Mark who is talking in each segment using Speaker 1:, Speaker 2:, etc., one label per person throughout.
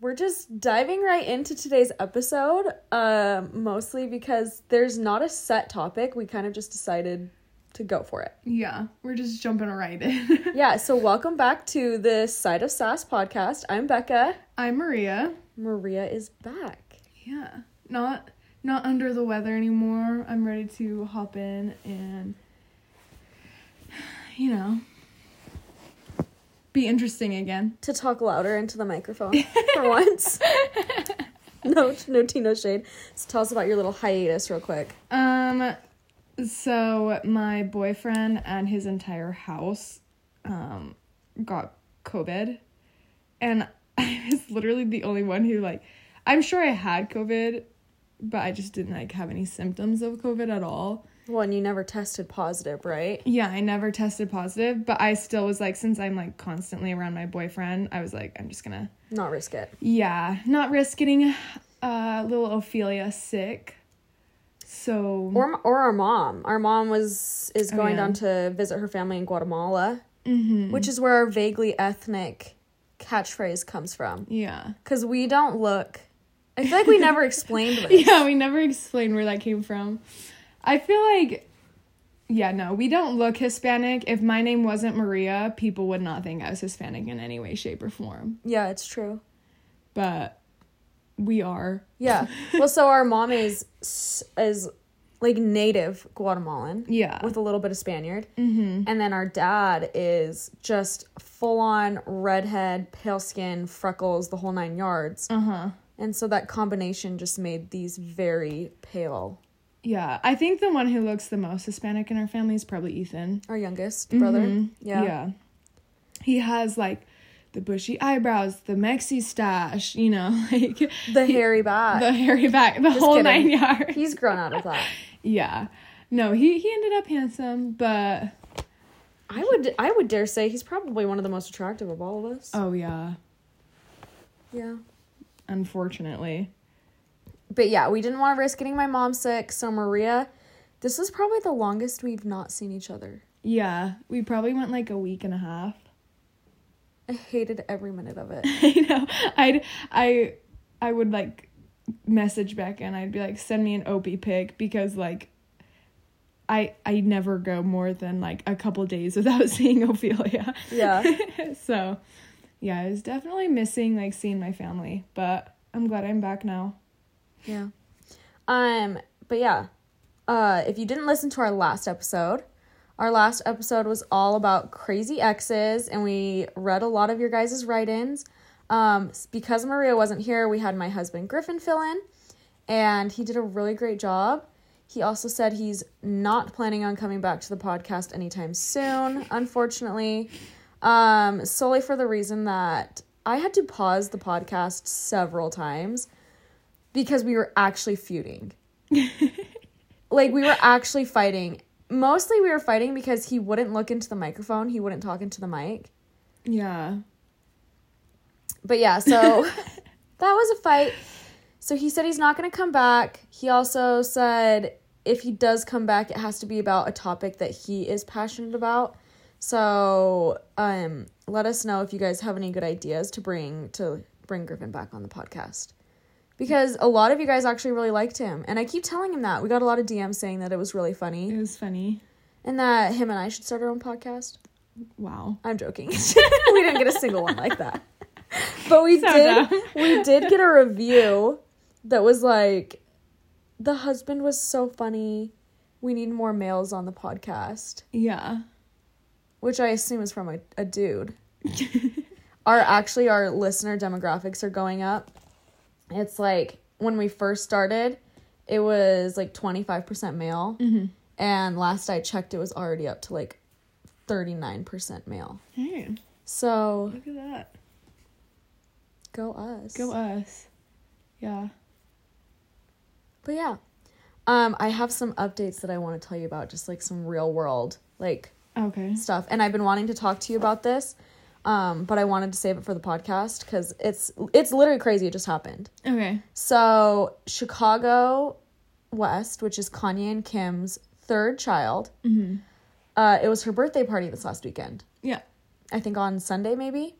Speaker 1: We're just diving right into today's episode, uh, mostly because there's not a set topic. We kind of just decided to go for it.
Speaker 2: Yeah, we're just jumping right in.
Speaker 1: Yeah, so welcome back to the Side of Sass podcast. I'm Becca.
Speaker 2: I'm Maria.
Speaker 1: Maria is back.
Speaker 2: Yeah, not not under the weather anymore. I'm ready to hop in and you know be interesting again.
Speaker 1: To talk louder into the microphone for once. no, no Tino shade. So tell us about your little hiatus real quick.
Speaker 2: Um so my boyfriend and his entire house um got COVID and I was literally the only one who like I'm sure I had COVID but I just didn't like have any symptoms of COVID at all.
Speaker 1: Well, and you never tested positive, right?
Speaker 2: Yeah, I never tested positive, but I still was like since I'm like constantly around my boyfriend, I was like I'm just to
Speaker 1: Not risk it.
Speaker 2: yeah, not risk getting uh little Ophelia sick. So
Speaker 1: Or or our mom. Our mom was is
Speaker 2: Oh,
Speaker 1: going
Speaker 2: yeah.
Speaker 1: down to visit her family in Guatemala,
Speaker 2: mhm.
Speaker 1: which is where our vaguely ethnic catchphrase comes from.
Speaker 2: yeah.
Speaker 1: Because we don't look. I feel like we never explained this.
Speaker 2: Yeah, we never explained where that came from. I feel like, yeah, no, we don't look Hispanic. If my name wasn't Maria, people would not think I was Hispanic in any way, shape, or form.
Speaker 1: Yeah, it's true.
Speaker 2: But we are.
Speaker 1: Yeah. Well, so our mom is is like native Guatemalan
Speaker 2: Yeah.
Speaker 1: with a little bit of Spaniard,
Speaker 2: mm-hmm.
Speaker 1: and then our dad is just full on redhead, pale skin, freckles, the whole nine yards.
Speaker 2: Uh huh.
Speaker 1: And so that combination just made these very pale.
Speaker 2: Yeah. I think the one who looks the most Hispanic in our family is probably Ethan.
Speaker 1: Our youngest brother.
Speaker 2: Mhm.
Speaker 1: Yeah.
Speaker 2: Yeah. He has like the bushy eyebrows, the Mexi stash, you know, like
Speaker 1: The hairy back.
Speaker 2: the hairy back, the whole
Speaker 1: kidding.
Speaker 2: nine yards.
Speaker 1: He's grown out of that.
Speaker 2: Yeah. No, he he ended up handsome, but
Speaker 1: I would I would dare say he's probably one of the most attractive of all of us.
Speaker 2: oh yeah,
Speaker 1: Yeah.
Speaker 2: unfortunately.
Speaker 1: But yeah, we didn't want to risk getting my mom sick, so Maria, this is probably the longest we've not seen each other.
Speaker 2: Yeah, we probably went like a week and a half.
Speaker 1: I hated every minute of it.
Speaker 2: I know. I'd I I would like message back and I'd be like, send me an Opie pic because like I I never go more than like a couple days without seeing Ophelia.
Speaker 1: Yeah.
Speaker 2: so yeah, I was definitely missing like seeing my family, but I'm glad I'm back now.
Speaker 1: Yeah. Um, but yeah. Uh if you didn't listen to our last episode, our last episode was all about crazy exes and we read a lot of your guys' write-ins. Um because Maria wasn't here, we had my husband Griffin fill in and he did a really great job. He also said he's not planning on coming back to the podcast anytime soon, unfortunately. Um solely for the reason that I had to pause the podcast several times because we were actually feuding. like we were actually fighting. Mostly we were fighting because he wouldn't look into the microphone, he wouldn't talk into the mic.
Speaker 2: Yeah.
Speaker 1: But yeah, so that was a fight. So he said he's not going to come back. He also said if he does come back, it has to be about a topic that he is passionate about. So, um, let us know if you guys have any good ideas to bring to bring Griffin back on the podcast. Because a lot of you guys actually really liked him, and I keep telling him that. We got a lot of DMs saying that it was really funny
Speaker 2: It was funny.
Speaker 1: and that him and I should start our own podcast.
Speaker 2: Wow.
Speaker 1: I'm joking. we didn't get a single one like that. But we
Speaker 2: So
Speaker 1: did
Speaker 2: dumb.
Speaker 1: we did get a review that was like the husband was so funny. We need more males on the podcast,
Speaker 2: Yeah.
Speaker 1: which I assume is from a, a dude. our actually our listener demographics are going up. It's like when we first started, it was like 25% male.
Speaker 2: Mm-hmm.
Speaker 1: And last I checked, it was already up to like 39% male.
Speaker 2: Hey,
Speaker 1: So
Speaker 2: look at that.
Speaker 1: go us.
Speaker 2: Go us. Yeah.
Speaker 1: But yeah. Um, I have some updates that I want to tell you about, just like some real world like
Speaker 2: Okay.
Speaker 1: stuff. And I've been wanting to talk to you about this. Um, but I wanted to save it for the podcast because it's it's literally crazy. It just happened.
Speaker 2: Okay.
Speaker 1: So Chicago West, which is Kanye and Kim's third child,
Speaker 2: Mm-hmm.
Speaker 1: uh, it was her birthday party this last weekend.
Speaker 2: Yeah.
Speaker 1: I think on Sunday maybe.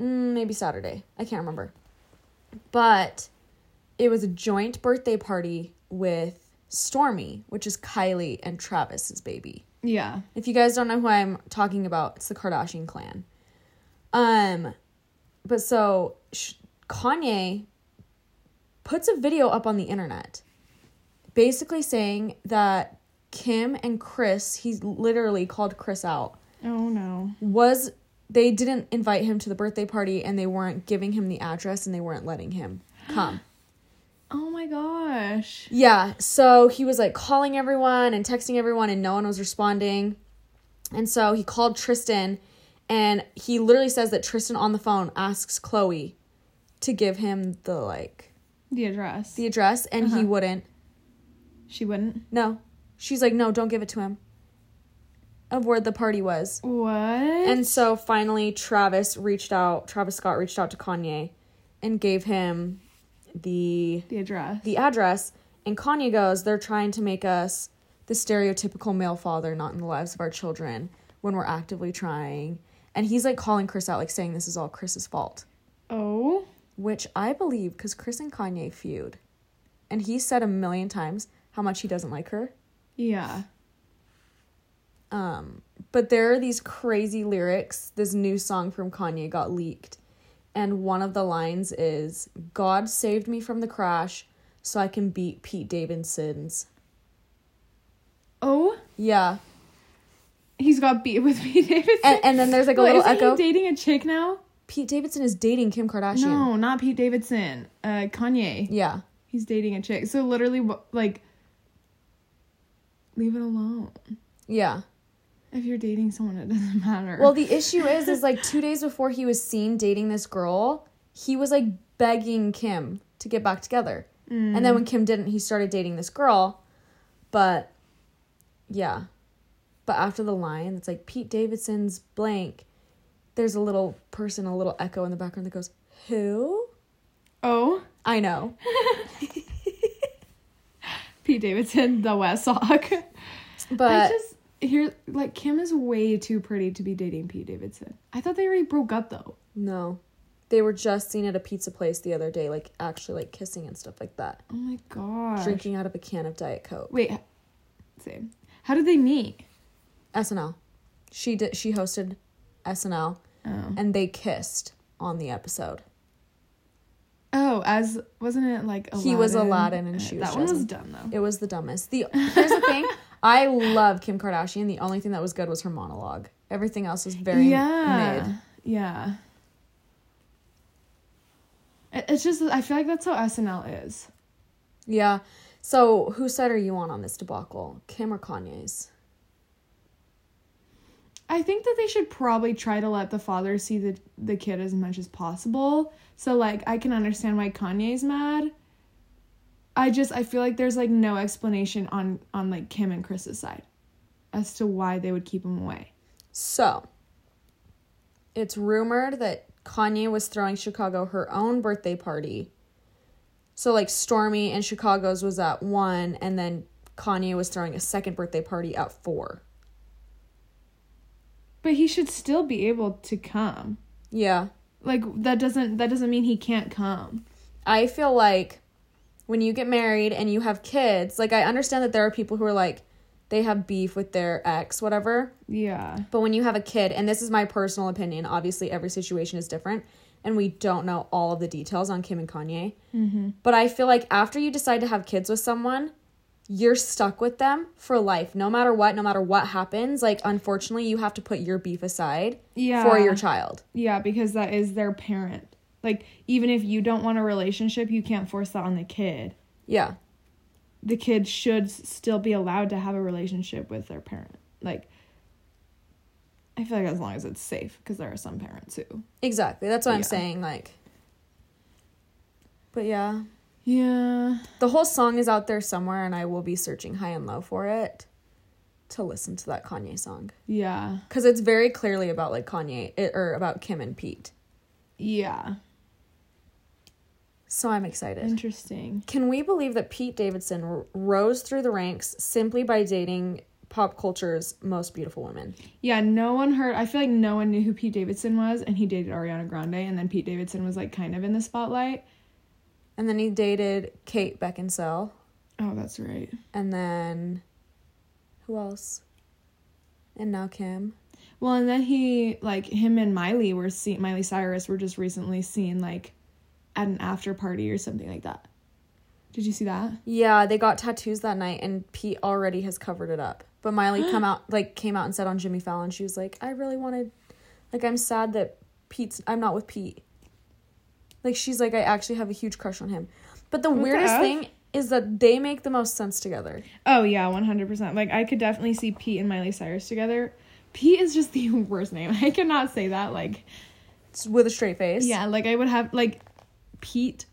Speaker 1: mm, maybe Saturday. I can't remember. But it was a joint birthday party with Stormi, which is Kylie and Travis's baby.
Speaker 2: Yeah.
Speaker 1: If you guys don't know who I'm talking about, it's the Kardashian clan. Um, but so sh- Kanye puts a video up on the internet, basically saying that Kim and Kris, he's literally called Kris out,
Speaker 2: Oh no.
Speaker 1: was they didn't invite him to the birthday party and they weren't giving him the address and they weren't letting him come.
Speaker 2: Oh my gosh.
Speaker 1: Yeah, so he was like calling everyone and texting everyone, and no one was responding. And so he called Tristan, and he literally says that Tristan on the phone asks Khloé to give him the like
Speaker 2: The address.
Speaker 1: the address, and he
Speaker 2: Uh-huh.
Speaker 1: wouldn't.
Speaker 2: she wouldn't.
Speaker 1: No, she's like, no, don't give it to him. Of where the party was.
Speaker 2: What?
Speaker 1: And so finally, Travis reached out. Travis Scott reached out to Kanye, and gave him the
Speaker 2: the address.
Speaker 1: the address and Kanye goes, they're trying to make us the stereotypical male father not in the lives of our children when we're actively trying. And he's like calling Kris out, like saying this is all Kris's fault,
Speaker 2: oh.
Speaker 1: which I believe because Kris and Kanye feud. And he said a million times how much he doesn't like her.
Speaker 2: Yeah.
Speaker 1: Um, but there are these crazy lyrics. This new song from Kanye got leaked. And one of the lines is God saved me from the crash so I can beat Pete Davidson's.
Speaker 2: Oh.
Speaker 1: Yeah.
Speaker 2: He's got beat with Pete Davidson.
Speaker 1: And, and then there's like a
Speaker 2: Wait,
Speaker 1: little echo.
Speaker 2: he dating a chick now?
Speaker 1: Pete Davidson is dating Kim Kardashian.
Speaker 2: No, not Pete Davidson. Uh, Kanye.
Speaker 1: Yeah.
Speaker 2: He's dating a chick. So literally, like, leave it alone.
Speaker 1: Yeah.
Speaker 2: If you're dating someone, it doesn't matter.
Speaker 1: Well, the issue is, is like two days before he was seen dating this girl, he was like begging Kim to get back together. And then when mm. Kim didn't, he started dating this girl. But yeah. But after the line, it's like Pete Davidson's blank. There's a little person, a little echo in the background that goes, Who?
Speaker 2: oh,
Speaker 1: I know.
Speaker 2: Pete Davidson, the West Sock.
Speaker 1: But
Speaker 2: I just here like Kim is way too pretty to be dating Pete Davidson. I thought they already broke up though.
Speaker 1: no. They were just seen at a pizza place the other day, like actually like kissing and stuff like that.
Speaker 2: Oh my god.
Speaker 1: Drinking out of a can of Diet Coke.
Speaker 2: Wait, same. How did they meet?
Speaker 1: SNL. She did. She hosted SNL,
Speaker 2: Oh.
Speaker 1: and they kissed on the episode.
Speaker 2: Oh, as wasn't it like Aladdin?
Speaker 1: He was Aladdin and
Speaker 2: Uh,
Speaker 1: she was
Speaker 2: that one was dumb though.
Speaker 1: It was the dumbest. The here's the thing. I love Kim Kardashian. The only thing that was good was her monologue. Everything else was very
Speaker 2: yeah,
Speaker 1: mid.
Speaker 2: yeah. It's just I feel like that's how SNL is.
Speaker 1: Yeah. So whose side are you on on this debacle, Kim or Kanye's?
Speaker 2: I think that they should probably try to let the father see the the kid as much as possible. So like I can understand why Kanye's mad. I just I feel like there's like no explanation on on like Kim and Kris's side as to why they would keep him away.
Speaker 1: So, it's rumored that Kanye was throwing Chicago her own birthday party. So, like, Stormi and Chicago's was at one, and then Kanye was throwing a second birthday party at four.
Speaker 2: But he should still be able to come.
Speaker 1: Yeah.
Speaker 2: Like that doesn't that doesn't mean he can't come.
Speaker 1: I feel like when you get married and you have kids, like, I understand that there are people who are like, they have beef with their ex, whatever.
Speaker 2: Yeah.
Speaker 1: But when you have a kid, and this is my personal opinion, obviously every situation is different, and we don't know all of the details on Kim and Kanye.
Speaker 2: Mm-hmm.
Speaker 1: But I feel like after you decide to have kids with someone, you're stuck with them for life, no matter what, no matter what happens. Like, unfortunately, you have to put your beef aside
Speaker 2: Yeah.
Speaker 1: for your child.
Speaker 2: Yeah, because that is their parent. Like even if you don't want a relationship, you can't force that on the kid.
Speaker 1: Yeah.
Speaker 2: The kid should still be allowed to have a relationship with their parent. Like I feel like as long as it's safe because there are some parents who
Speaker 1: Exactly. That's what I'm saying. Like, but yeah,
Speaker 2: Yeah.
Speaker 1: the whole song is out there somewhere, and I will be searching high and low for it to listen to that Kanye song
Speaker 2: Yeah.
Speaker 1: because it's very clearly about like Kanye it, or about Kim and Pete.
Speaker 2: Yeah.
Speaker 1: So I'm excited.
Speaker 2: Interesting.
Speaker 1: Can we believe that Pete Davidson r- rose through the ranks simply by dating pop culture's most beautiful women.
Speaker 2: Yeah, no one heard. I feel like no one knew who Pete Davidson was, and he dated Ariana Grande, and then Pete Davidson was like kind of in the spotlight.
Speaker 1: And then he dated Kate Beckinsale.
Speaker 2: Oh, that's right.
Speaker 1: And then who else? And now Kim.
Speaker 2: Well, and then he like him and Miley were seen. Miley Cyrus were just recently seen like at an after party or something like that. Did you see that?
Speaker 1: Yeah, they got tattoos that night and Pete already has covered it up. But Miley come out like came out and said on Jimmy Fallon, she was like, I really wanted like I'm sad that Pete's I'm not with Pete. Like she's like, I actually have a huge crush on him. But the
Speaker 2: What
Speaker 1: weirdest
Speaker 2: F?
Speaker 1: thing is that they make the most sense together.
Speaker 2: Oh yeah, one hundred percent. Like I could definitely see Pete and Miley Cyrus together. Pete is just the worst name. I cannot say that. Like
Speaker 1: with a straight face.
Speaker 2: yeah, like I would have like Pete.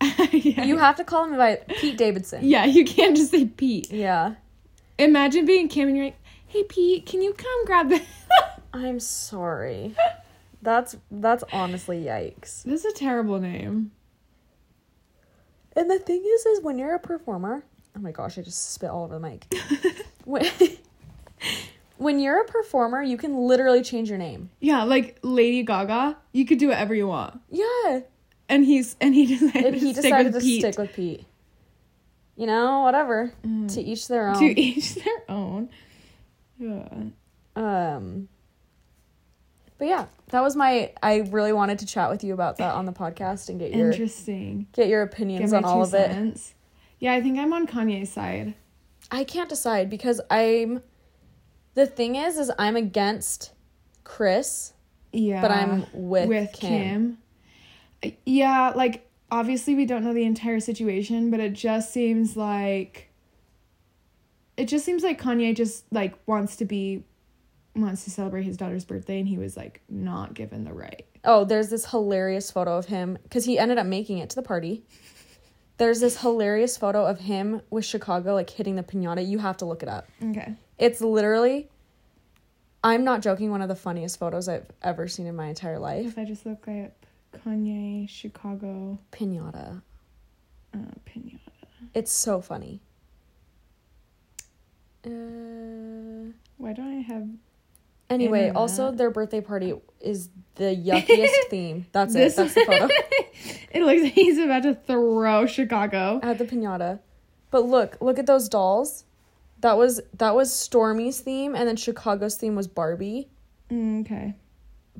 Speaker 2: yeah.
Speaker 1: You have to call him by Pete Davidson.
Speaker 2: Yeah, you can't just say Pete.
Speaker 1: Yeah.
Speaker 2: Imagine being Kim and you're like, "Hey Pete, can you come grab this?"
Speaker 1: I'm sorry. That's that's honestly yikes.
Speaker 2: this is a terrible name.
Speaker 1: And the thing is, is when you're a performer, oh my gosh, I just spit all over the mic. when, when you're a performer, you can literally change your name.
Speaker 2: Yeah, like Lady Gaga, you could do whatever you want.
Speaker 1: Yeah.
Speaker 2: And he's and he decided
Speaker 1: And
Speaker 2: to
Speaker 1: he
Speaker 2: stick
Speaker 1: decided
Speaker 2: with
Speaker 1: to
Speaker 2: Pete.
Speaker 1: stick with Pete. You know, whatever.
Speaker 2: Mm.
Speaker 1: To each their own.
Speaker 2: to each their own. Yeah.
Speaker 1: Um But yeah, that was my I really wanted to chat with you about that on the podcast and get your
Speaker 2: Interesting.
Speaker 1: get your opinions on all of it.
Speaker 2: Yeah, I think I'm on Kanye's side.
Speaker 1: I can't decide because I'm the thing is is I'm against Kris,
Speaker 2: Yeah.
Speaker 1: but I'm with, Kim.
Speaker 2: Kim. Yeah, like obviously we don't know the entire situation, but it just seems like it just seems like Kanye just like wants to be wants to celebrate his daughter's birthday and he was like not given the right.
Speaker 1: Oh, there's this hilarious photo of him because he ended up making it to the party. There's this hilarious photo of him with Chicago like hitting the pinata. You have to look it up.
Speaker 2: Okay.
Speaker 1: It's literally, I'm not joking, one of the funniest photos I've ever seen in my entire life.
Speaker 2: If I just look up Kanye Chicago
Speaker 1: Pinata.
Speaker 2: uh, pinata.
Speaker 1: It's so funny. Uh,
Speaker 2: Why don't I have
Speaker 1: anyway,
Speaker 2: Internet.
Speaker 1: also their birthday party is the yuckiest theme. That's
Speaker 2: This
Speaker 1: it. That's the photo.
Speaker 2: it looks like he's about to throw Chicago.
Speaker 1: at the pinata. But look, look at those dolls. That was that was Stormi's theme, and then Chicago's theme was Barbie.
Speaker 2: Mm, okay.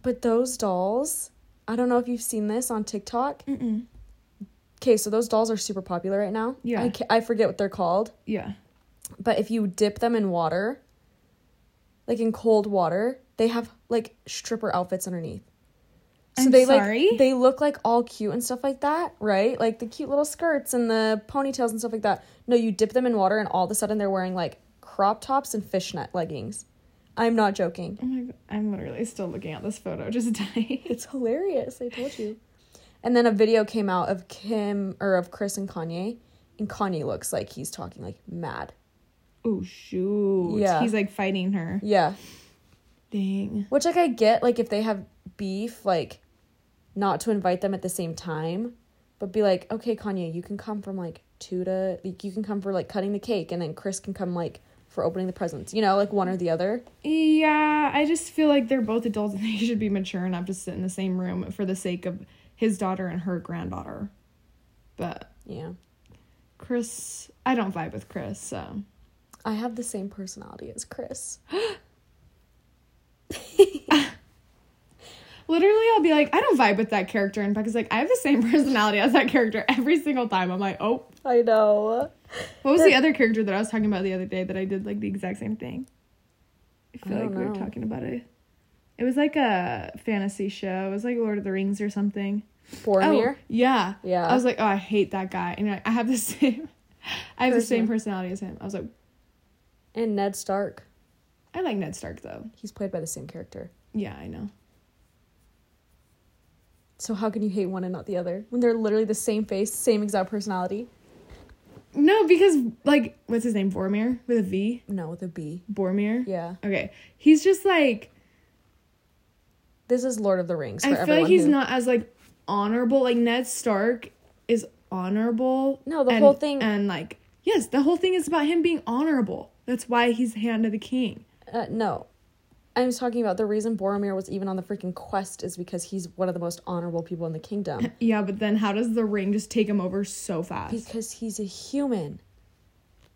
Speaker 1: But those dolls, I don't know if you've seen this on TikTok.
Speaker 2: Mm-mm.
Speaker 1: Okay, so those dolls are super popular right now.
Speaker 2: Yeah.
Speaker 1: I, I forget what they're called,
Speaker 2: Yeah.
Speaker 1: but if you dip them in water, like in cold water, they have like stripper outfits underneath. So they
Speaker 2: sorry?
Speaker 1: like they look like all cute and stuff like that, right? Like the cute little skirts and the ponytails and stuff like that. No, you dip them in water and all of a sudden they're wearing like crop tops and fishnet leggings. I'm not joking.
Speaker 2: Oh my god. I'm literally still looking at this photo, just dying.
Speaker 1: It's hilarious. I told you. And then a video came out of Kim or of Kris and Kanye, and Kanye looks like he's talking like mad.
Speaker 2: Oh shoot.
Speaker 1: Yeah.
Speaker 2: He's like fighting her.
Speaker 1: Yeah.
Speaker 2: Dang.
Speaker 1: Which like I get like if they have beef, like not to invite them at the same time, but be like, okay, Kanye, you can come from like two to like you can come for like cutting the cake, and then Kris can come like for opening the presents. You know, like one or the other.
Speaker 2: Yeah, I just feel like they're both adults and they should be mature enough to sit in the same room for the sake of his daughter and her granddaughter. But
Speaker 1: Yeah.
Speaker 2: Kris, I don't vibe with Kris, so.
Speaker 1: I have the same personality as Kris.
Speaker 2: Literally, I'll be like, I don't vibe with that character. And Becca's like, I have the same personality as that character every single time. I'm like, oh.
Speaker 1: I know.
Speaker 2: What was the other character that I was talking about the other day that I did like the exact same thing? I feel
Speaker 1: I
Speaker 2: like
Speaker 1: don't
Speaker 2: we were talking about it. It was like a fantasy show. It was like Lord of the Rings or something.
Speaker 1: Boromir.
Speaker 2: Oh, yeah.
Speaker 1: Yeah.
Speaker 2: I was like, oh, I hate that guy. And I I have the same I have the same personality as him. I was like,
Speaker 1: And Ned Stark.
Speaker 2: I like Ned Stark though.
Speaker 1: He's played by the same character.
Speaker 2: Yeah, I know.
Speaker 1: So how can you hate one and not the other when they're literally the same face, same exact personality?
Speaker 2: No, because like what's his name? Boromir with a V?
Speaker 1: No, with a B.
Speaker 2: Boromir?
Speaker 1: Yeah.
Speaker 2: Okay. He's just like
Speaker 1: This is Lord of the Rings for
Speaker 2: I feel like he's
Speaker 1: who-
Speaker 2: not as like honorable. Like Ned Stark is honorable.
Speaker 1: No, the
Speaker 2: and-
Speaker 1: whole thing-
Speaker 2: and like Yes, the whole thing is about him being honorable. That's why he's hand of the king.
Speaker 1: Uh, no. I'm talking about the reason Boromir was even on the freaking quest is because he's one of the most honorable people in the kingdom.
Speaker 2: Yeah, but then how does the ring just take him over so fast?
Speaker 1: because he's a human.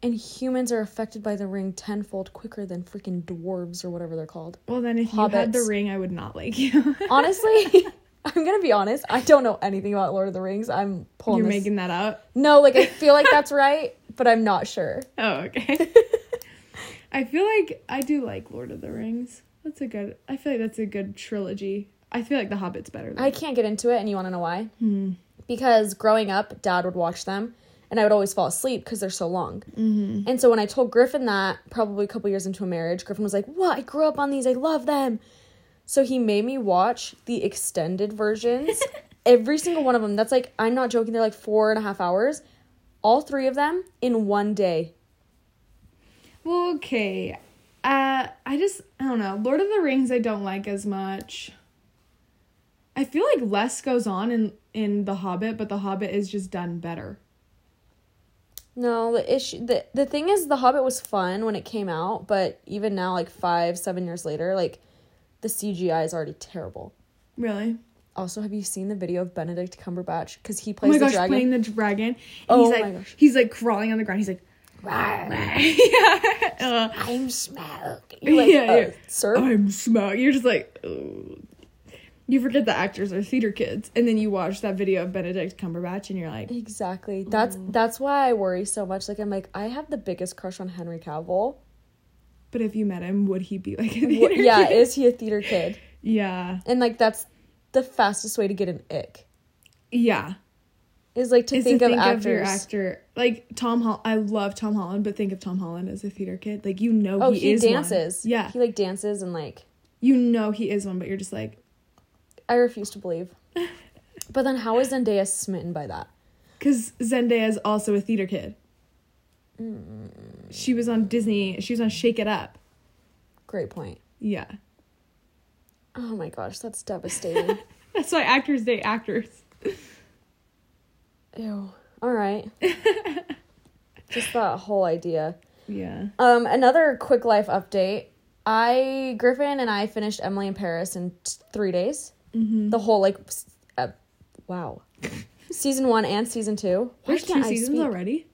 Speaker 1: And humans are affected by the ring tenfold quicker than freaking dwarves or whatever they're called.
Speaker 2: well, then if you had the ring, I would not like you.
Speaker 1: Honestly, I'm gonna be honest. I don't know anything about Lord of the Rings. I'm pulling.
Speaker 2: You're
Speaker 1: this-
Speaker 2: making that up.
Speaker 1: No, like I feel like that's right, but I'm not sure.
Speaker 2: Oh, okay. I feel like I do like Lord of the Rings. That's a good. I feel like that's a good trilogy. I feel like The Hobbit's better. Though.
Speaker 1: I can't get into it, and you want to know why?
Speaker 2: Hmm.
Speaker 1: Because growing up, Dad would watch them, and I would always fall asleep because they're so long.
Speaker 2: Mm-hmm.
Speaker 1: And so when I told Griffin that, probably a couple years into a marriage, Griffin was like, "What? I grew up on these. I love them." So he made me watch the extended versions, every single one of them. That's like I'm not joking. They're like four and a half hours, all three of them in one day.
Speaker 2: Well, okay. I just I don't know. Lord of the Rings I don't like as much. I feel like less goes on in in The Hobbit, but The Hobbit is just done better.
Speaker 1: No, the issue the the thing is the Hobbit was fun when it came out, but even now, like five, seven years later, like the CGI is already terrible.
Speaker 2: Really?
Speaker 1: Also, have you seen the video of Benedict Cumberbatch? Because he plays Oh
Speaker 2: my
Speaker 1: the
Speaker 2: gosh,
Speaker 1: dragon.
Speaker 2: playing the dragon. And
Speaker 1: Oh
Speaker 2: he's
Speaker 1: my
Speaker 2: like
Speaker 1: gosh.
Speaker 2: he's like crawling on the ground. He's like yeah. Uh,
Speaker 1: I'm smoked. You're like,
Speaker 2: Yeah,
Speaker 1: uh,
Speaker 2: yeah.
Speaker 1: sir.
Speaker 2: I'm smug. You're just like, oh. you forget the actors are theater kids, and then you watch that video of Benedict Cumberbatch, and you're like,
Speaker 1: Exactly. That's that's why I worry so much. Like I'm like I have the biggest crush on Henry Cavill.
Speaker 2: but if you met him, would he be like a
Speaker 1: What- yeah,
Speaker 2: kid?
Speaker 1: is he a theater kid?
Speaker 2: yeah,
Speaker 1: And like that's the fastest way to get an ick
Speaker 2: yeah.
Speaker 1: is like to
Speaker 2: Is
Speaker 1: think,
Speaker 2: to
Speaker 1: of
Speaker 2: think
Speaker 1: actors.
Speaker 2: of your actor like Tom Holland. I love Tom Holland, but think of Tom Holland as a theater kid. Like you know,
Speaker 1: oh,
Speaker 2: he,
Speaker 1: he,
Speaker 2: is one.
Speaker 1: dances.
Speaker 2: Yeah,
Speaker 1: he like dances and like
Speaker 2: you know he is one, but you're just like,
Speaker 1: I refuse to believe. but then how is Zendaya smitten by that?
Speaker 2: because Zendaya is also a theater kid.
Speaker 1: Mm.
Speaker 2: She was on Disney. She was on Shake It Up.
Speaker 1: Great point.
Speaker 2: Yeah,
Speaker 1: Oh my gosh, that's devastating.
Speaker 2: that's why actors date actors.
Speaker 1: Ew. All right. Just that whole idea.
Speaker 2: Yeah.
Speaker 1: Um, another quick life update. I Griffin and I finished Emily in Paris in t- three days.
Speaker 2: Mm-hmm.
Speaker 1: The whole like, uh, wow, season one and season two. Why
Speaker 2: There's two seasons already.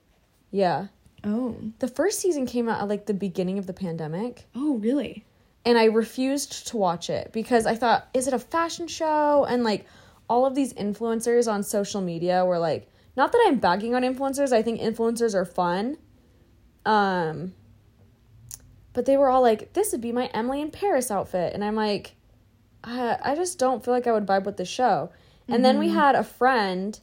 Speaker 1: Yeah,
Speaker 2: Oh.
Speaker 1: the first season came out at like the beginning of the pandemic,
Speaker 2: Oh, really?
Speaker 1: and I refused to watch it because I thought, is it a fashion show? And like all of these influencers on social media were like, not that I'm bagging on influencers. I think influencers are fun. Um, but they were all like, this would be my Emily in Paris outfit, and I'm like, I, I just don't feel like I would vibe with the show. And then we had a friend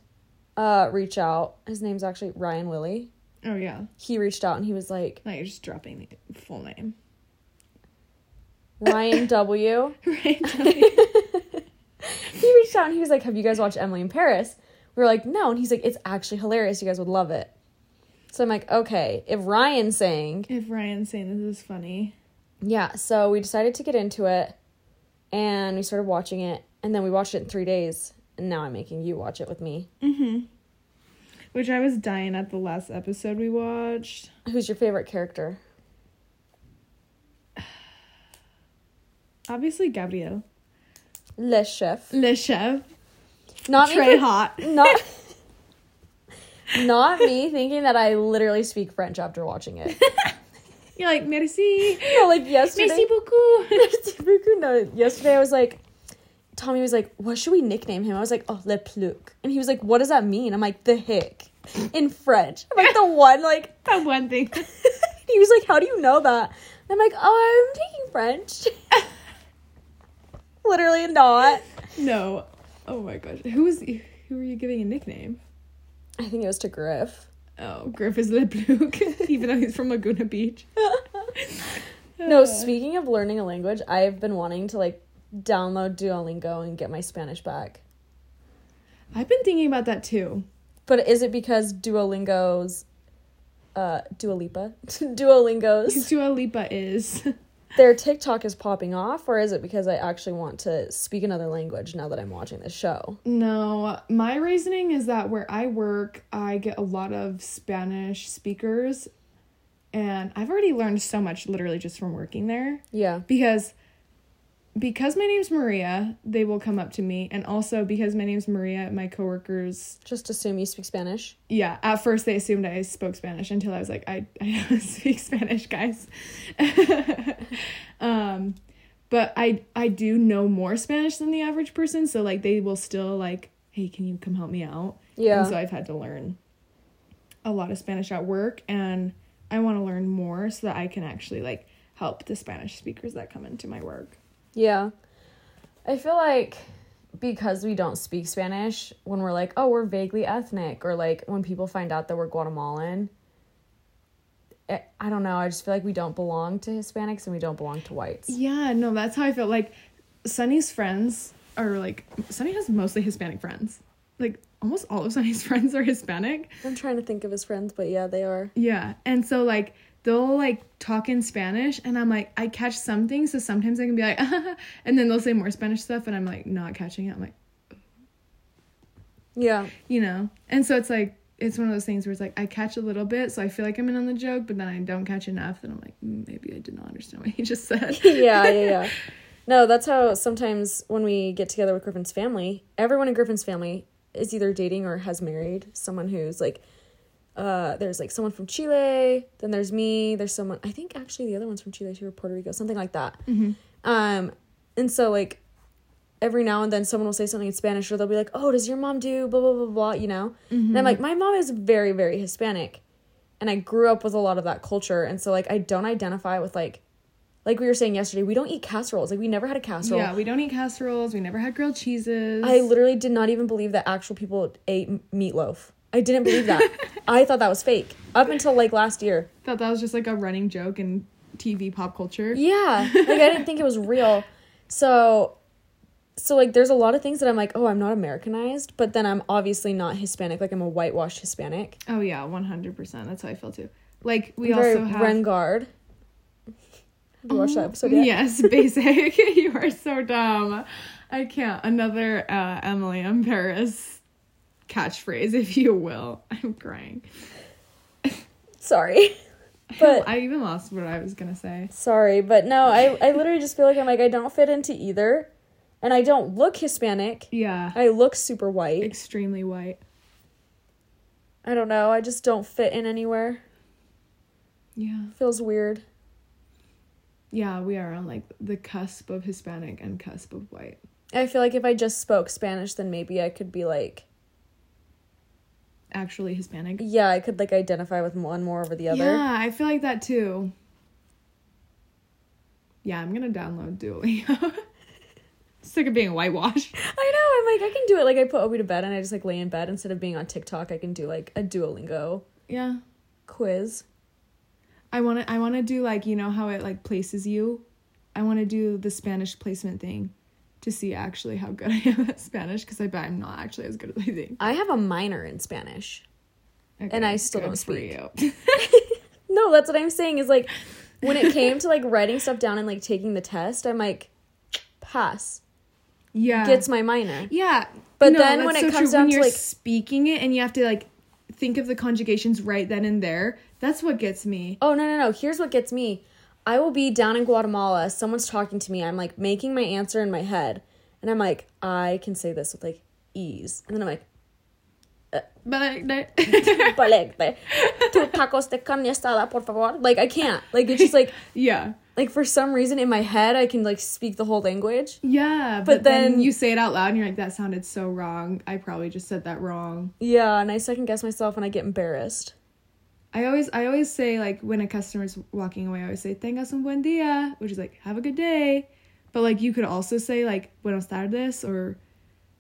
Speaker 1: uh reach out. His name's actually Ryan Willie.
Speaker 2: Oh, yeah.
Speaker 1: He reached out and he was like,
Speaker 2: No, you're just dropping the full name.
Speaker 1: Ryan W.
Speaker 2: right?
Speaker 1: he reached out and he was like, Have you guys watched Emily in Paris? We were like, No. And he's like, It's actually hilarious. You guys would love it. So I'm like, Okay, if Ryan's saying,
Speaker 2: if Ryan's saying this is funny.
Speaker 1: Yeah. So we decided to get into it and we started watching it. And then we watched it in three days. And now I'm making you watch it with me.
Speaker 2: Mm-hmm. Which I was dying at the last episode we watched.
Speaker 1: Who's your favorite character?
Speaker 2: Obviously, Gabriel.
Speaker 1: Le Chef.
Speaker 2: Le Chef.
Speaker 1: Not me.
Speaker 2: Trey
Speaker 1: for-
Speaker 2: Hot.
Speaker 1: Not. Not me thinking that I literally speak French after watching it.
Speaker 2: You're like, merci.
Speaker 1: No, like yesterday.
Speaker 2: Merci beaucoup.
Speaker 1: Merci beaucoup. no, yesterday I was like, Tommy was like, what should we nickname him? I was like, oh, Le Pluc. And he was like, what does that mean? I'm like, the hick in French. I'm like, the one, like,
Speaker 2: that one thing.
Speaker 1: he was like, how do you know that? And I'm like, oh, I'm taking French. Literally not.
Speaker 2: no. Oh my gosh. Who was who were you giving a nickname?
Speaker 1: I think it was to Griff.
Speaker 2: Oh, Griff is Le Pluc, even though he's from Laguna Beach.
Speaker 1: No,
Speaker 2: Uh,
Speaker 1: speaking of learning a language, I've been wanting to like download Duolingo and get my Spanish back.
Speaker 2: I've been thinking about that too.
Speaker 1: But is it because Duolingo's uh Dua Lipa? Duolingo's
Speaker 2: Dua Lipa is
Speaker 1: their TikTok is popping off, or is it because I actually want to speak another language now that I'm watching this show?
Speaker 2: No, my reasoning is that where I work, I get a lot of Spanish speakers, and I've already learned so much literally just from working there
Speaker 1: Yeah.
Speaker 2: because because my name's Maria, they will come up to me, and also because my name's Maria, my coworkers,
Speaker 1: Just assume you speak Spanish.
Speaker 2: yeah, at first they assumed I spoke Spanish until I was like, I I don't speak Spanish, guys. um, but I I do know more Spanish than the average person, so like they will still like, hey, can you come help me out?
Speaker 1: Yeah.
Speaker 2: And so I've had to learn a lot of Spanish at work, and I want to learn more so that I can actually like help the Spanish speakers that come into my work.
Speaker 1: Yeah. I feel like because we don't speak Spanish, when we're like, oh, we're vaguely ethnic, or like when people find out that we're Guatemalan, I I don't know. I just feel like we don't belong to Hispanics and we don't belong to whites.
Speaker 2: Yeah, no, that's how I feel. Like Sunny's friends are like Sunny has mostly Hispanic friends. Like almost all of Sunny's friends are Hispanic.
Speaker 1: I'm trying to think of his friends, but yeah, they are.
Speaker 2: Yeah. And so like they'll like talk in Spanish and I'm like I catch some things so sometimes I can be like and then they'll say more Spanish stuff and I'm like not catching it. I'm like,
Speaker 1: Yeah.
Speaker 2: you know. And so it's like it's one of those things where it's like I catch a little bit so I feel like I'm in on the joke, but then I don't catch enough and I'm like mm, maybe I did not understand what he just said.
Speaker 1: yeah, yeah, yeah. No, that's how sometimes when we get together with Griffin's family, everyone in Griffin's family is either dating or has married someone who's like, uh, there's like someone from Chile, then there's me, there's someone, I think actually the other one's from Chile too, or Puerto Rico, something like that. Um, and so like every now and then someone will say something in Spanish or they'll be like, oh, does your mom do blah, blah, blah, blah, you know? And I'm like, my mom is very, very Hispanic. And I grew up with a lot of that culture. And so like I don't identify with like, like we were saying yesterday, we don't eat casseroles. Like we never had a casserole.
Speaker 2: Yeah, we don't eat casseroles. We never had grilled cheeses.
Speaker 1: I literally did not even believe that actual people ate meatloaf. I didn't believe that. I thought that was fake up until like last year.
Speaker 2: thought that was just like a running joke in TV pop culture.
Speaker 1: Yeah, like I didn't think it was real. So, so like there's a lot of things that I'm like, oh, I'm not Americanized, but then I'm obviously not Hispanic. Like I'm a whitewashed Hispanic.
Speaker 2: Oh yeah, one hundred percent. That's how I feel too. Like we
Speaker 1: I'm very
Speaker 2: also have
Speaker 1: Ringarde. Have you watched that episode yet?
Speaker 2: yes, basic. you are so dumb. I can't. Another uh, Emily in Paris catchphrase, if you will. I'm crying.
Speaker 1: Sorry, but
Speaker 2: I even lost what I was gonna say.
Speaker 1: Sorry, but no, I, I literally just feel like I'm like, I don't fit into either. And I don't look Hispanic.
Speaker 2: Yeah,
Speaker 1: I look super white.
Speaker 2: extremely white.
Speaker 1: I don't know. I just don't fit in anywhere.
Speaker 2: Yeah,
Speaker 1: Feels weird.
Speaker 2: yeah. We are on like the cusp of Hispanic and cusp of white.
Speaker 1: I feel like if I just spoke Spanish, then maybe I could be like,
Speaker 2: Actually, Hispanic.
Speaker 1: yeah, I could like identify with one more over the other.
Speaker 2: Yeah, I feel like that too. Yeah, I'm gonna download Duolingo. Sick of being whitewashed.
Speaker 1: I know. I'm like, I can do it. Like, I put Obi to bed and I just like lay in bed instead of being on TikTok. I can do like a Duolingo
Speaker 2: Yeah.
Speaker 1: quiz.
Speaker 2: I want to I want to do like you know how it like places you. I want to do the Spanish placement thing to see actually how good I am at Spanish because I bet I'm not actually as good as I think.
Speaker 1: I have a minor in Spanish. And I still don't speak. No, that's what I'm saying is like when it came to like writing stuff down and like taking the test, I'm like pass.
Speaker 2: yeah.
Speaker 1: Gets my minor.
Speaker 2: yeah.
Speaker 1: But
Speaker 2: No,
Speaker 1: then when it
Speaker 2: so
Speaker 1: comes
Speaker 2: true.
Speaker 1: down
Speaker 2: when
Speaker 1: to,
Speaker 2: you're
Speaker 1: like-
Speaker 2: speaking it and you have to like think of the conjugations right then and there, that's what gets me.
Speaker 1: Oh no no no, here's what gets me. I will be down in Guatemala, someone's talking to me, I'm like making my answer in my head, and I'm like, I can say this with like ease. And then I'm like,
Speaker 2: But I,
Speaker 1: palete, two tacos de carne asada, por favor. Like I can't. Like it's just like
Speaker 2: yeah.
Speaker 1: like for some reason in my head I can like speak the whole language.
Speaker 2: Yeah, but,
Speaker 1: But
Speaker 2: then,
Speaker 1: then-
Speaker 2: you say it out loud and you're like, that sounded so wrong. I probably just said that wrong.
Speaker 1: Yeah, and I second guess myself and I get embarrassed.
Speaker 2: I always I always say like when a customer's walking away, I always say tengas un buen día, which is like have a good day. But like you could also say like buenos tardes or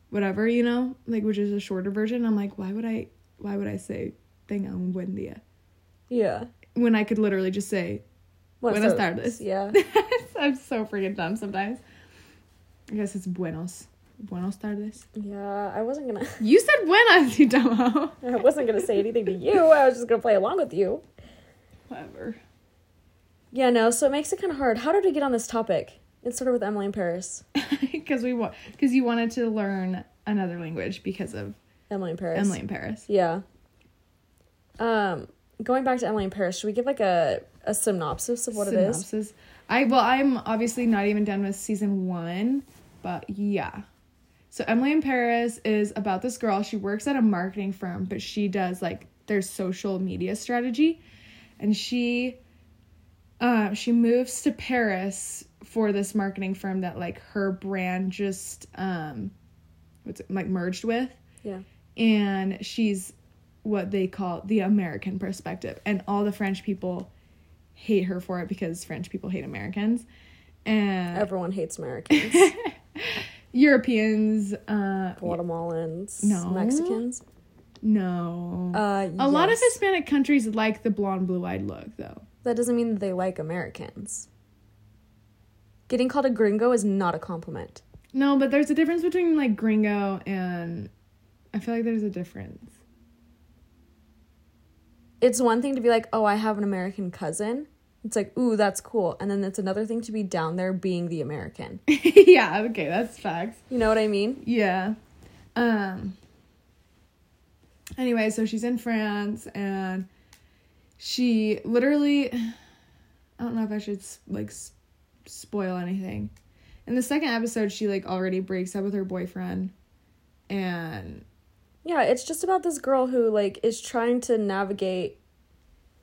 Speaker 2: whatever, you know, like which is a shorter version. I'm like, why would I why would I say tenga un buen día
Speaker 1: Yeah.
Speaker 2: when I could literally just say Buenas tardes.
Speaker 1: Yeah.
Speaker 2: I'm so freaking dumb sometimes. I guess it's buenos. Buenos tardes.
Speaker 1: Yeah, I wasn't gonna
Speaker 2: You said buenas, you dumbo.
Speaker 1: I wasn't gonna say anything to you. I was just gonna play along with you.
Speaker 2: Whatever.
Speaker 1: Yeah, no, so it makes it kind of hard. How did we get on this topic? It started with Emily in Paris.
Speaker 2: Because we want because you wanted to learn another language because of
Speaker 1: Emily in Paris.
Speaker 2: Emily in Paris.
Speaker 1: Yeah. Um, going back to Emily in Paris, should we give like a, a synopsis of what it is?
Speaker 2: Synopsis. I well, I'm obviously not even done with season one, but yeah. So Emily in Paris is about this girl. She works at a marketing firm, but she does like their social media strategy, and she, uh, she moves to Paris for this marketing firm that like her brand just um, what's it like merged with,
Speaker 1: Yeah.
Speaker 2: and she's what they call the American perspective, and all the French people hate her for it because French people hate Americans, and
Speaker 1: Everyone hates Americans.
Speaker 2: Europeans. Uh,
Speaker 1: Guatemalans.
Speaker 2: No.
Speaker 1: Mexicans.
Speaker 2: no,
Speaker 1: Uh,
Speaker 2: a lot of. Hispanic countries like the blonde, blue-eyed look, though.
Speaker 1: That doesn't mean that they like Americans. Getting called a gringo is not a compliment.
Speaker 2: No, but there's a difference between like gringo and I feel like there's a difference.
Speaker 1: It's one thing to be like, oh, I have an American cousin. It's like, ooh, that's cool. And then it's another thing to be down there being the American.
Speaker 2: yeah, okay, that's facts.
Speaker 1: You know what I mean?
Speaker 2: Yeah. Um anyway, so she's in France and she literally I don't know if I should like spoil anything. In the second episode, she like already breaks up with her boyfriend and
Speaker 1: Yeah, it's just about this girl who like is trying to navigate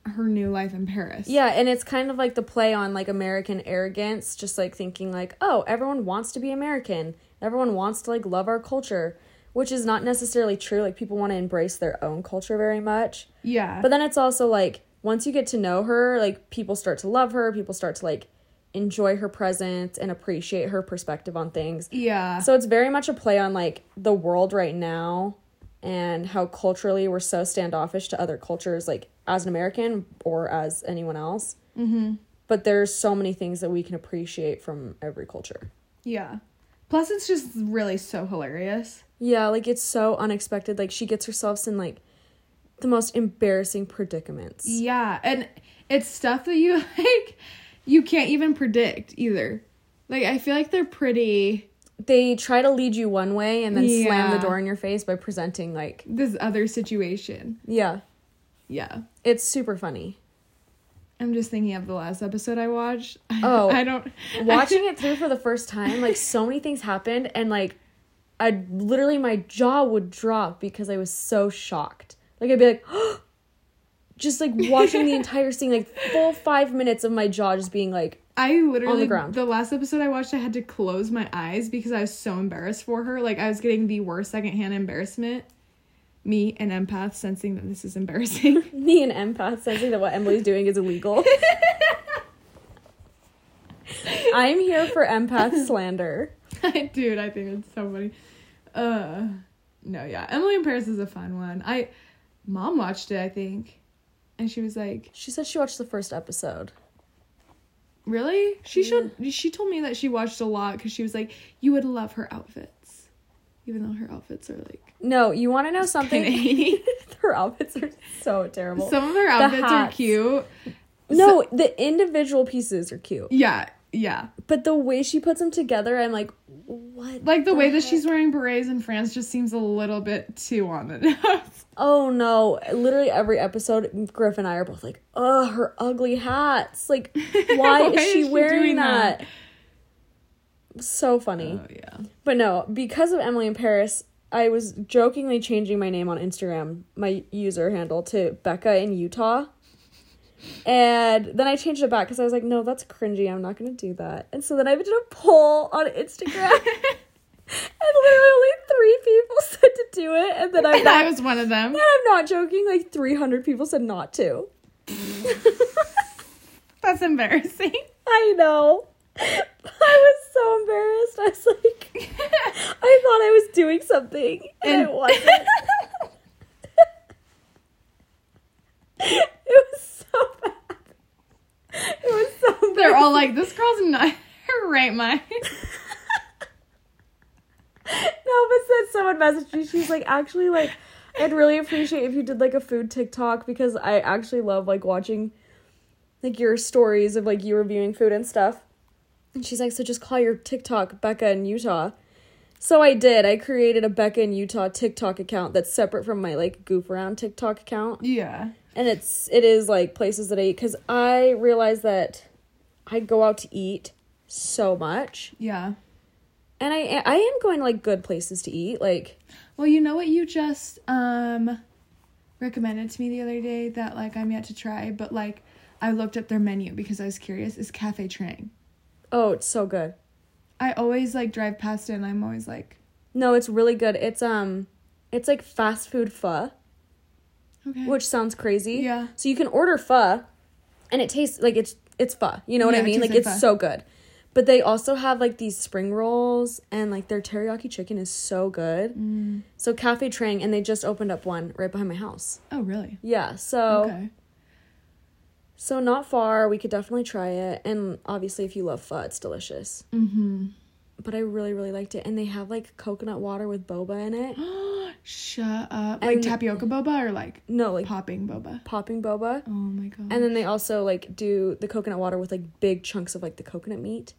Speaker 2: her new life in Paris.
Speaker 1: Yeah, and it's kind of like the play on like American arrogance, just like thinking like, oh, everyone wants to be American. Everyone wants to like love our culture, which is not necessarily true. Like people want to embrace their own culture very much.
Speaker 2: Yeah.
Speaker 1: But then it's also like once you get to know her, like people start to love her, people start to like enjoy her presence and appreciate her perspective on things.
Speaker 2: yeah.
Speaker 1: So it's very much a play on like the world right now and how culturally we're so standoffish to other cultures, like as an American or as anyone else.
Speaker 2: mhm.
Speaker 1: But there's so many things that we can appreciate from every culture.
Speaker 2: Yeah. Plus it's just really so hilarious.
Speaker 1: Yeah, like it's so unexpected. Like she gets herself in like the most embarrassing predicaments.
Speaker 2: Yeah, and it's stuff that you like you can't even predict either. Like I feel like they're pretty
Speaker 1: They try to lead you one way and then slam the door in your face by presenting like,
Speaker 2: this other situation.
Speaker 1: yeah,
Speaker 2: Yeah.
Speaker 1: it's super funny.
Speaker 2: I'm just thinking of the last episode I watched.
Speaker 1: Oh.
Speaker 2: I don't
Speaker 1: watching it through for the first time, like so many things happened, and like I literally my jaw would drop because I was so shocked. Like I'd be like, just like watching the entire scene, like full five minutes of my jaw just being like,
Speaker 2: I literally
Speaker 1: ground.
Speaker 2: the last episode I watched I had to close my eyes because I was so embarrassed for her. Like I was getting the worst secondhand embarrassment. Me, an empath, sensing that this is embarrassing.
Speaker 1: me an empath sensing that what Emily's doing is illegal. I'm here for empath slander.
Speaker 2: Dude, I think it's so funny. Uh no, yeah. Emily in Paris is a fun one. I mom watched it, I think. And she was like,
Speaker 1: She said she watched the first episode.
Speaker 2: "Really?" She should she told me that she watched a lot cuz she was like, "You would love her outfits." Even though her outfits are like
Speaker 1: No, you want to know something? Her outfits are so terrible.
Speaker 2: Some of her outfits are cute.
Speaker 1: no, the individual pieces are cute.
Speaker 2: Yeah, yeah.
Speaker 1: But the way she puts them together, I'm like, what?
Speaker 2: Like the way that she's wearing berets in France just seems a little bit too on the nose.
Speaker 1: Oh no! Literally every episode, Griff and I are both like, "Oh, her ugly hats! Like, why, is she wearing
Speaker 2: doing
Speaker 1: that?" So funny.
Speaker 2: Oh yeah.
Speaker 1: But no, because of Emily in Paris, I was jokingly changing my name on Instagram, my user handle, to Becca in Utah. And then I changed it back because I was like, no, that's cringy. I'm not going to do that. And so then I did a poll on Instagram. and literally only three people said to do it. And then I'm
Speaker 2: And I was one of them.
Speaker 1: and I'm not joking. Like 300 people said not to.
Speaker 2: That's embarrassing.
Speaker 1: I know. I was so embarrassed. I was like, I thought I was doing something, and,
Speaker 2: And-
Speaker 1: I wasn't. it was so bad. It was so
Speaker 2: They're
Speaker 1: bad.
Speaker 2: All like, this girl's not her right mind.
Speaker 1: No, but then someone messaged me. She's like, actually, like, I'd really appreciate if you did like a food TikTok because I actually love like watching like your stories of like you reviewing food and stuff. And she's like, so just call your TikTok Becca in Utah. So I did. I created a Becca in Utah TikTok account that's separate from my like goof around TikTok account.
Speaker 2: Yeah.
Speaker 1: And it's it is like places that I eat because I realized that I go out to eat so much.
Speaker 2: Yeah.
Speaker 1: And I I am going like good places to eat. Like
Speaker 2: Well, you know what you just um recommended to me the other day that like I'm yet to try, but like I looked up their menu because I was curious is Cafe Trang.
Speaker 1: oh, it's so good.
Speaker 2: I always like drive past it and I'm always like,
Speaker 1: No, it's really good. It's um it's like fast food pho,
Speaker 2: okay.
Speaker 1: which sounds crazy.
Speaker 2: Yeah.
Speaker 1: So you can order pho and it tastes like it's it's pho. You know what
Speaker 2: Yeah,
Speaker 1: I mean?
Speaker 2: tastes
Speaker 1: Like it's
Speaker 2: pho.
Speaker 1: so good. But they also have like these spring rolls and like their teriyaki chicken is so good.
Speaker 2: Mm.
Speaker 1: So Cafe Trang and they just opened up one right behind my house.
Speaker 2: Oh, really?
Speaker 1: Yeah, so
Speaker 2: Okay.
Speaker 1: so not far. We could definitely try it. And obviously if you love pho, it's delicious.
Speaker 2: Mhm.
Speaker 1: But I really really liked it and they have like coconut water with boba in it.
Speaker 2: Shut up. Like tapioca boba or like
Speaker 1: No, like
Speaker 2: popping boba?
Speaker 1: popping boba.
Speaker 2: Oh my god.
Speaker 1: And then they also like do the coconut water with like big chunks of like the coconut meat.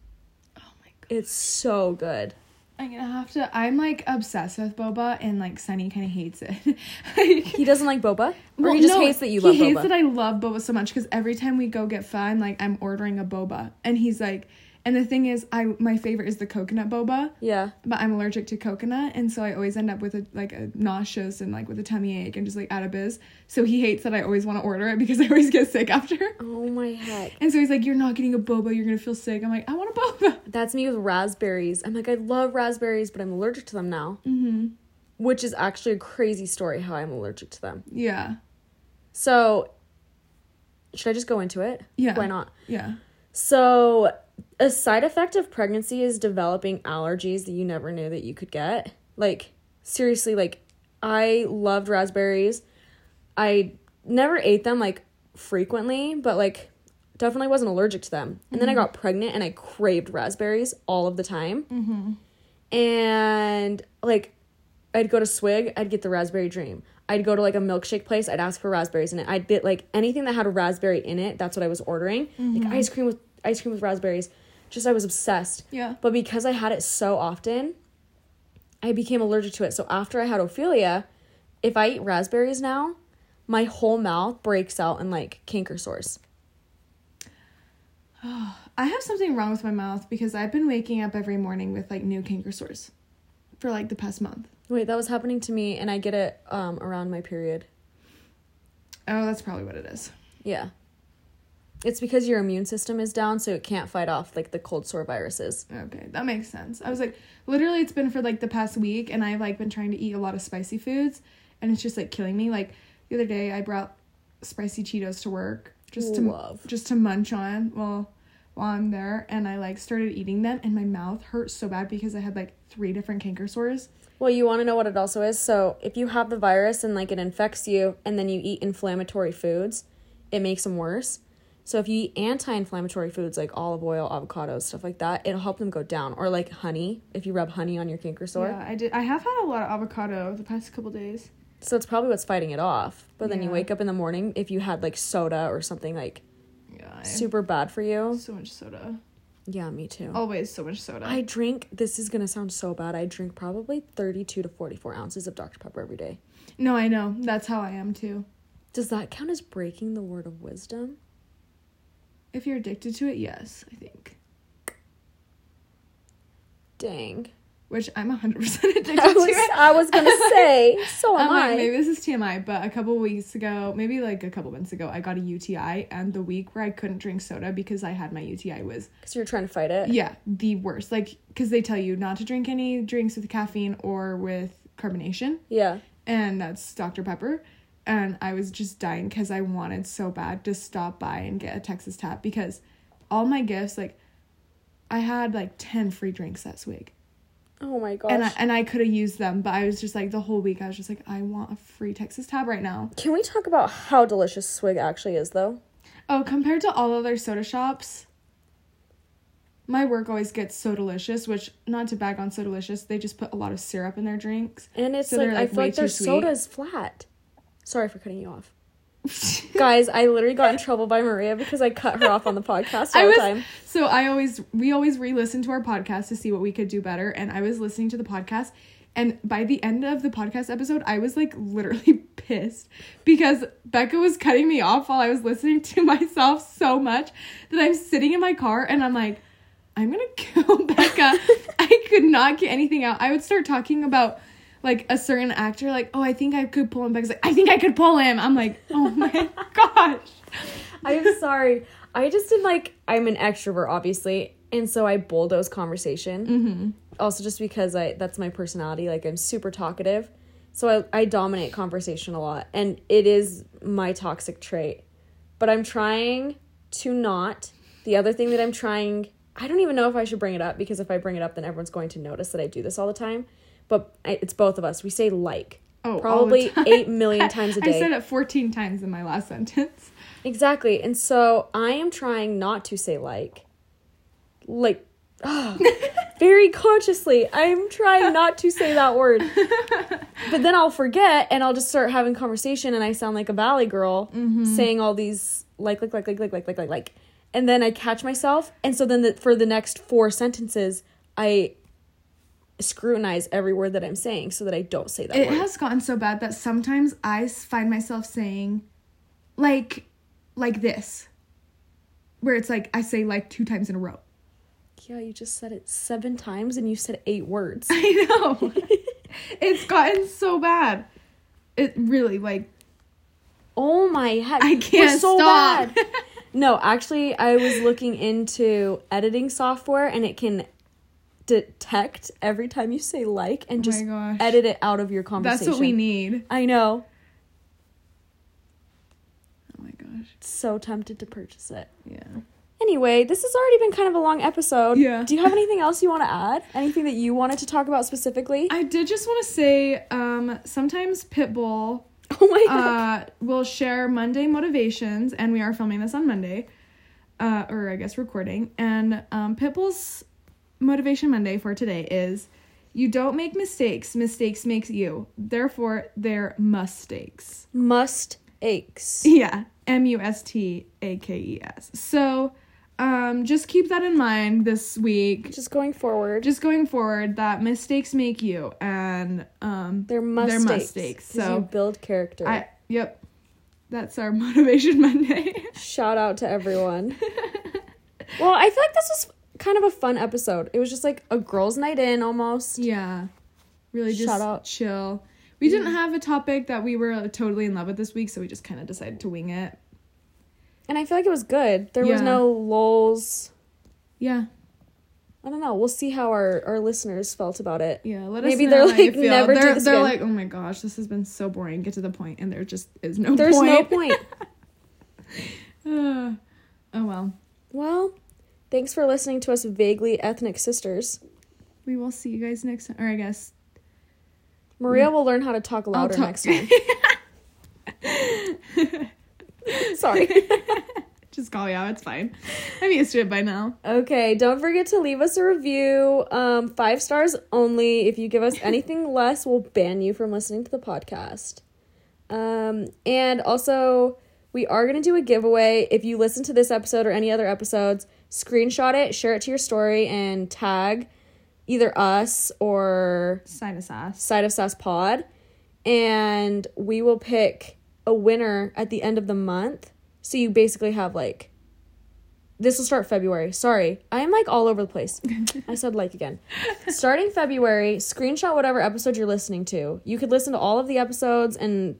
Speaker 2: oh my god.
Speaker 1: It's so good.
Speaker 2: I'm gonna have to. I'm like obsessed with boba, and like Sunny kind of hates it. Like-
Speaker 1: He doesn't like boba, or
Speaker 2: Well,
Speaker 1: he just
Speaker 2: no,
Speaker 1: hates that you love. Boba?
Speaker 2: He hates
Speaker 1: boba.
Speaker 2: that I love boba so much because every time we go get pho, I'm like I'm ordering a boba, and he's like, and the thing is, I my favorite is the coconut boba,
Speaker 1: yeah,
Speaker 2: but I'm allergic to coconut, and so I always end up with a like a nauseous and like with a tummy ache and just like out of biz. So he hates that I always want to order it because I always get sick after.
Speaker 1: oh my heck,
Speaker 2: And so he's like, "You're not getting a boba. You're gonna feel sick." I'm like, "I want a boba."
Speaker 1: that's me with raspberries. I'm like, I love raspberries, but I'm allergic to them now,
Speaker 2: Mm-hmm.
Speaker 1: which is actually a crazy story how I'm allergic to them.
Speaker 2: Yeah.
Speaker 1: So, should I just go into it?
Speaker 2: Yeah.
Speaker 1: Why not?
Speaker 2: Yeah.
Speaker 1: So, a side effect of pregnancy is developing allergies that you never knew that you could get. Like, seriously, like, I loved raspberries. I never ate them, like, frequently, but, like, definitely wasn't allergic to them. And then I got pregnant and I craved raspberries all of the time.
Speaker 2: Mm-hmm.
Speaker 1: And, like, I'd go to Swig, I'd get the raspberry dream. I'd go to like a milkshake place, I'd ask for raspberries in it. I'd get like anything that had a raspberry in it, that's what I was ordering. Like ice cream with ice cream with raspberries. Just I was obsessed.
Speaker 2: Yeah.
Speaker 1: But because I had it so often, I became allergic to it. So after I had Ophelia, if I eat raspberries now, my whole mouth breaks out in like canker sores.
Speaker 2: Oh, I have something wrong with my mouth because I've been waking up every morning with like new canker sores for like the past month.
Speaker 1: Wait, that was happening to me and I get it um around my period.
Speaker 2: Oh, that's probably what it is.
Speaker 1: Yeah. It's because your immune system is down so it can't fight off like the cold sore viruses.
Speaker 2: Okay, that makes sense. I was like, literally, it's been for like the past week, and I've like been trying to eat a lot of spicy foods, and it's just like killing me. Like the other day, I brought spicy Cheetos to work just to
Speaker 1: Love.
Speaker 2: just to munch on while while I'm there, and I like started eating them, and my mouth hurt so bad because I had like three different canker sores.
Speaker 1: Well, you want to know what it also is? So, if you have the virus and like it infects you and then you eat inflammatory foods, it makes them worse. So, if you eat anti-inflammatory foods like olive oil, avocados, stuff like that, it'll help them go down. Or like honey, if you rub honey on your canker sore.
Speaker 2: Yeah, I did. I have had a lot of avocado the past couple days.
Speaker 1: So, it's probably what's fighting it off. But then you wake up in the morning if you had like soda or something like
Speaker 2: Yeah,
Speaker 1: super bad for you.
Speaker 2: so much soda.
Speaker 1: Yeah, me too.
Speaker 2: Always so much soda.
Speaker 1: I drink, this is going to sound so bad. I drink probably 32 to 44 ounces of Dr. Pepper every day.
Speaker 2: no, I know. That's how I am too.
Speaker 1: Does that count as breaking the word of wisdom?
Speaker 2: If you're addicted to it, yes, I think.
Speaker 1: Dang.
Speaker 2: Which I'm 100% addicted
Speaker 1: I
Speaker 2: to it.
Speaker 1: I was going to say, so am
Speaker 2: like,
Speaker 1: I.
Speaker 2: maybe this is TMI, but a couple weeks ago, maybe like a couple months ago, I got a UTI, and the week where I couldn't drink soda because I had my UTI was,
Speaker 1: Because you're trying to fight it.
Speaker 2: yeah, the worst. Like, because they tell you not to drink any drinks with caffeine or with carbonation,
Speaker 1: Yeah.
Speaker 2: and that's Dr. Pepper. And I was just dying because I wanted so bad to stop by and get a Texas tap because all my gifts, like, I had like 10 free drinks that week.
Speaker 1: Oh my gosh.
Speaker 2: And I, and I could have used them, but I was just like, the whole week, I was just like, I want a free Texas tab right now.
Speaker 1: Can we talk about how delicious Swig actually is, though?
Speaker 2: Oh, compared to all other soda shops, my work always gets Sodalicious, which, not to bag on Sodalicious, they just put a lot of syrup in their drinks.
Speaker 1: And it's
Speaker 2: So
Speaker 1: like,
Speaker 2: they're,
Speaker 1: I
Speaker 2: like,
Speaker 1: feel like their soda is flat. Sorry for cutting you off. Guys, I literally got in trouble by Maria because I cut her off on the podcast all
Speaker 2: I
Speaker 1: the time.
Speaker 2: so I always we always re-listen to our podcast to see what we could do better and I was listening to the podcast and by the end of the podcast episode I was like literally pissed because Becca was cutting me off while I was listening to myself so much that I'm sitting in my car and I'm like I'm going to kill Becca. I could not get anything out. I would start talking about like a certain actor like oh I think I could pull him Becca's like I think I could pull him. I'm like oh my gosh.
Speaker 1: I'm sorry. I just did like I'm an extrovert, obviously, and so I bulldoze conversation. Mm-hmm. Also, just because I that's my personality. Like I'm super talkative, so I I dominate conversation a lot, and it is my toxic trait. But I'm trying to not. The other thing that I'm trying, I don't even know if I should bring it up because if I bring it up, then everyone's going to notice that I do this all the time. But it's both of us. We say like.
Speaker 2: Oh,
Speaker 1: probably
Speaker 2: time.
Speaker 1: eight million times a day.
Speaker 2: I said it 14 times in my last sentence.
Speaker 1: Exactly. And so I am trying not to say like. Like very consciously. I'm trying not to say that word. But then I'll forget and I'll just start having conversation and I sound like a valley girl mm-hmm. saying all these like like like like like like like like like and then I catch myself and so then the, for the next four sentences I scrutinize every word that I'm saying so that I don't say that
Speaker 2: It
Speaker 1: word.
Speaker 2: has gotten so bad that sometimes I find myself saying like like this. Where it's like I say like two times in a row.
Speaker 1: yeah, you just said it 7 times and you said 8 words.
Speaker 2: I know. it's gotten so bad. It really like
Speaker 1: Oh my heck.
Speaker 2: I can't
Speaker 1: so
Speaker 2: stop.
Speaker 1: bad. No, actually, I was looking into editing software and it can detect every time you say like and
Speaker 2: Oh
Speaker 1: just
Speaker 2: gosh.
Speaker 1: edit it out of your conversation.
Speaker 2: That's what we need.
Speaker 1: I know.
Speaker 2: Oh my gosh.
Speaker 1: So tempted to purchase it.
Speaker 2: Yeah.
Speaker 1: Anyway, this has already been kind of a long episode.
Speaker 2: Yeah.
Speaker 1: Do you have anything else you want to add? Anything that you wanted to talk about specifically?
Speaker 2: I did just want to say um sometimes Pitbull
Speaker 1: oh my god.
Speaker 2: uh, we'll share Monday motivations, and we are filming this on Monday, uh, or I guess recording. And um, Pitbull's motivation Monday for today is you don't make mistakes, mistakes makes you. Therefore, they're mistakes.
Speaker 1: Must aches.
Speaker 2: Yeah, M U S T A K E S. So um, just keep that in mind this week.
Speaker 1: Just going forward.
Speaker 2: Just going forward, that mistakes make you, and um,
Speaker 1: they're must
Speaker 2: they're mistakes. So
Speaker 1: you build character.
Speaker 2: I yep, that's our motivation Monday.
Speaker 1: Shout out to everyone. well, I feel like this was kind of a fun episode. It was just like a girls' night in almost.
Speaker 2: yeah, really just
Speaker 1: Shout out.
Speaker 2: chill. We didn't have a topic that we were totally in love with this week, so we just kind of decided to wing it.
Speaker 1: And I feel like it was good. There was no lulls.
Speaker 2: Yeah,
Speaker 1: I don't know. We'll see how our, our listeners felt about it.
Speaker 2: yeah. Let
Speaker 1: Maybe
Speaker 2: us
Speaker 1: they're
Speaker 2: know you
Speaker 1: like. "Never
Speaker 2: they're, They're
Speaker 1: again."
Speaker 2: like, oh my gosh, this has been so boring. Get to the point, and there just is no point.
Speaker 1: There's
Speaker 2: point.
Speaker 1: no point.
Speaker 2: Uh, oh well.
Speaker 1: well, thanks for listening to us vaguely ethnic sisters.
Speaker 2: We will see you guys next time. Or I guess
Speaker 1: Maria will learn how to talk louder
Speaker 2: talk-
Speaker 1: next time. Sorry.
Speaker 2: just call me out. It's fine. I'm used to it by now.
Speaker 1: Okay, don't forget to leave us a review. Um, five stars only. If you give us anything less, we'll ban you from listening to the podcast. Um, and also, we are going to do a giveaway. If you listen to this episode or any other episodes, screenshot it, share it to your story, and tag either us or
Speaker 2: Side of sauce.
Speaker 1: Side of Sass Pod. And we will pick a winner at the end of the month. So you basically have like this will start February. Sorry. I'm like all over the place. I said like again. Starting February, screenshot whatever episode you're listening to. You could listen to all of the episodes and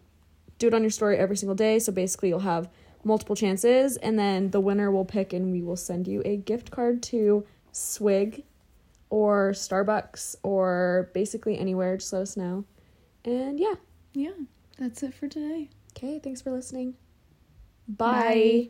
Speaker 1: do it on your story every single day. So basically you'll have multiple chances and then the winner will pick and we will send you a gift card to Swig or Starbucks or basically anywhere. Just let us know. And yeah.
Speaker 2: Yeah, that's it for today.
Speaker 1: Okay, thanks for listening. Bye.
Speaker 2: Bye.